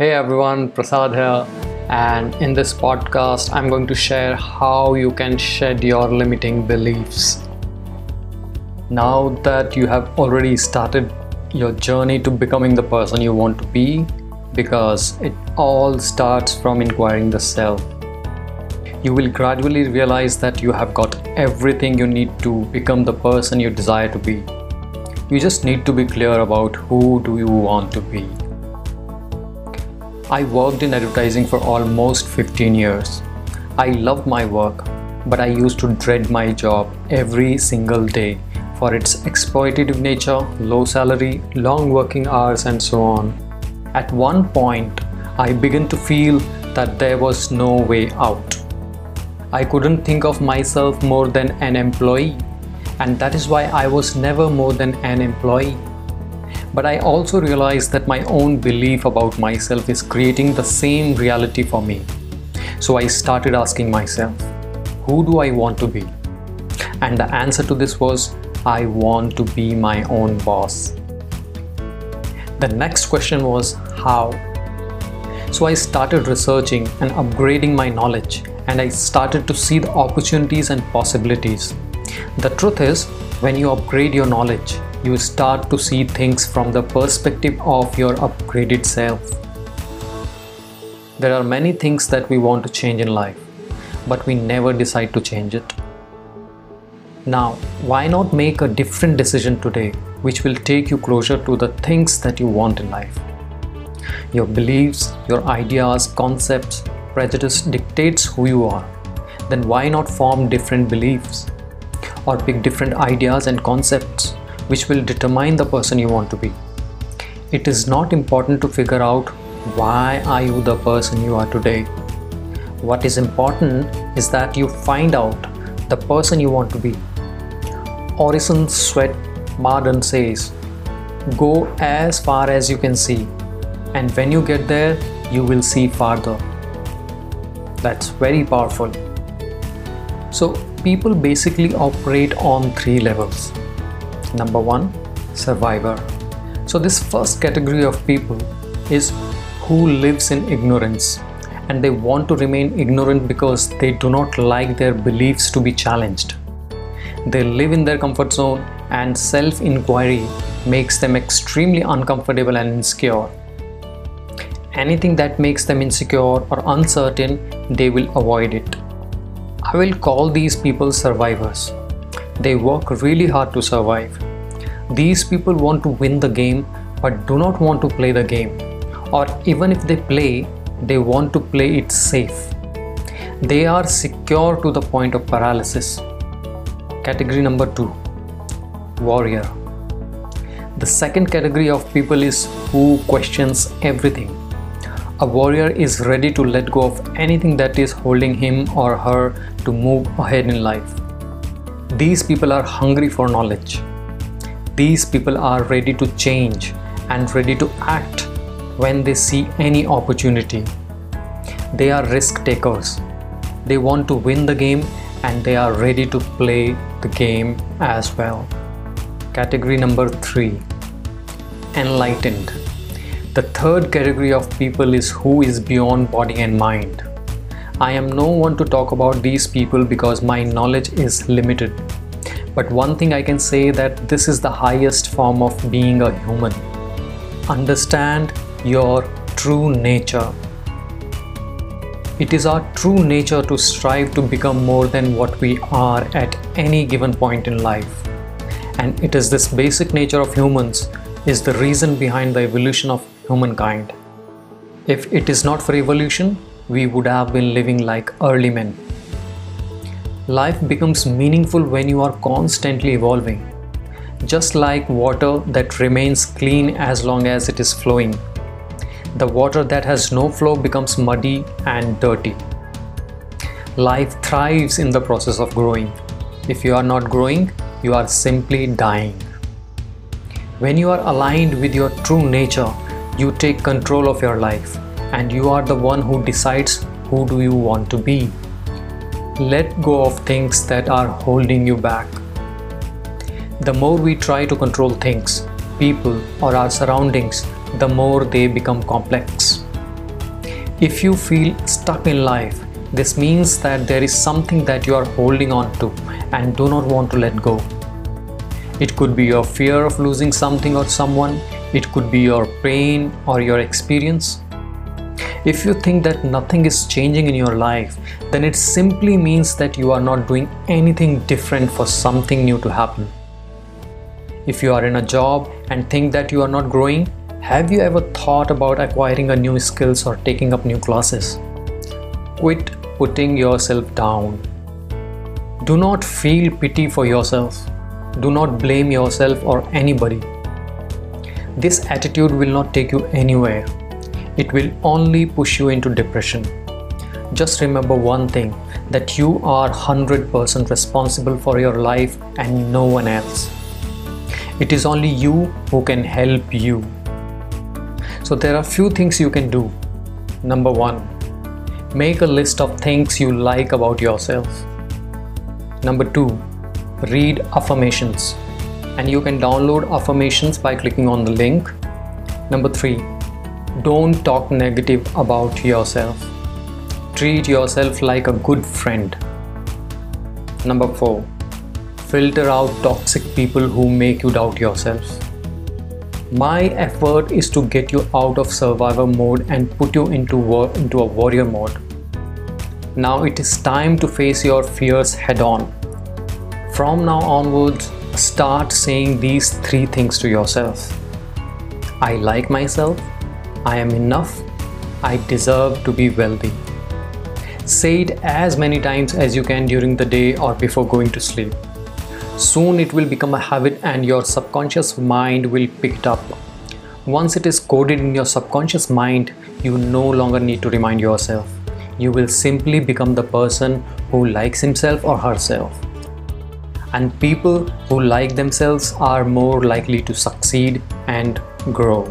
Hey everyone, Prasad here, and in this podcast, I'm going to share how you can shed your limiting beliefs. Now that you have already started your journey to becoming the person you want to be, because it all starts from inquiring the self. You will gradually realize that you have got everything you need to become the person you desire to be. You just need to be clear about who do you want to be. I worked in advertising for almost 15 years. I loved my work, but I used to dread my job every single day for its exploitative nature, low salary, long working hours, and so on. At one point, I began to feel that there was no way out. I couldn't think of myself more than an employee, and that is why I was never more than an employee. But I also realized that my own belief about myself is creating the same reality for me. So I started asking myself, who do I want to be? And the answer to this was, I want to be my own boss. The next question was, how? So I started researching and upgrading my knowledge, and I started to see the opportunities and possibilities. The truth is, when you upgrade your knowledge, you start to see things from the perspective of your upgraded self. There are many things that we want to change in life, but we never decide to change it. Now, why not make a different decision today which will take you closer to the things that you want in life? Your beliefs, your ideas, concepts, prejudice dictates who you are. Then why not form different beliefs or pick different ideas and concepts which will determine the person you want to be. It is not important to figure out why are you the person you are today. What is important is that you find out the person you want to be. Orison Swett Marden says, Go as far as you can see, and when you get there, you will see farther. That's very powerful. So, people basically operate on three levels Number one, survivor. So, this first category of people is who lives in ignorance and they want to remain ignorant because they do not like their beliefs to be challenged. They live in their comfort zone and self inquiry makes them extremely uncomfortable and insecure. Anything that makes them insecure or uncertain, they will avoid it. I will call these people survivors they work really hard to survive. These people want to win the game but do not want to play the game. Or even if they play, they want to play it safe. They are secure to the point of paralysis. Category number two Warrior. The second category of people is who questions everything. A warrior is ready to let go of anything that is holding him or her to move ahead in life. These people are hungry for knowledge. These people are ready to change and ready to act when they see any opportunity. They are risk takers. They want to win the game and they are ready to play the game as well. Category number three Enlightened. The third category of people is who is beyond body and mind. I am no one to talk about these people because my knowledge is limited. But one thing I can say that this is the highest form of being a human. Understand your true nature. It is our true nature to strive to become more than what we are at any given point in life. And it is this basic nature of humans is the reason behind the evolution of humankind. If it is not for evolution, we would have been living like early men. Life becomes meaningful when you are constantly evolving, just like water that remains clean as long as it is flowing. The water that has no flow becomes muddy and dirty. Life thrives in the process of growing. If you are not growing, you are simply dying. When you are aligned with your true nature, you take control of your life and you are the one who decides who do you want to be. Let go of things that are holding you back. The more we try to control things, people, or our surroundings, the more they become complex. If you feel stuck in life, this means that there is something that you are holding on to and do not want to let go. It could be your fear of losing something or someone, it could be your pain or your experience. If you think that nothing is changing in your life, then it simply means that you are not doing anything different for something new to happen. If you are in a job and think that you are not growing, have you ever thought about acquiring a new skills or taking up new classes? Quit putting yourself down. Do not feel pity for yourself. Do not blame yourself or anybody. This attitude will not take you anywhere. It will only push you into depression. Just remember one thing that you are 100% responsible for your life and no one else. It is only you who can help you. So there are few things you can do. Number 1. Make a list of things you like about yourself. Number 2. Read affirmations. And you can download affirmations by clicking on the link. Number 3 don't talk negative about yourself. Treat yourself like a good friend. Number 4. Filter out toxic people who make you doubt yourself. My effort is to get you out of survivor mode and put you into, war- into a warrior mode. Now it is time to face your fears head on. From now onwards, start saying these three things to yourself I like myself. I am enough. I deserve to be wealthy. Say it as many times as you can during the day or before going to sleep. Soon it will become a habit and your subconscious mind will pick it up. Once it is coded in your subconscious mind, you no longer need to remind yourself. You will simply become the person who likes himself or herself. And people who like themselves are more likely to succeed and grow.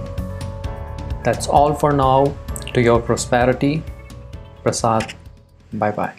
That's all for now. To your prosperity, Prasad. Bye bye.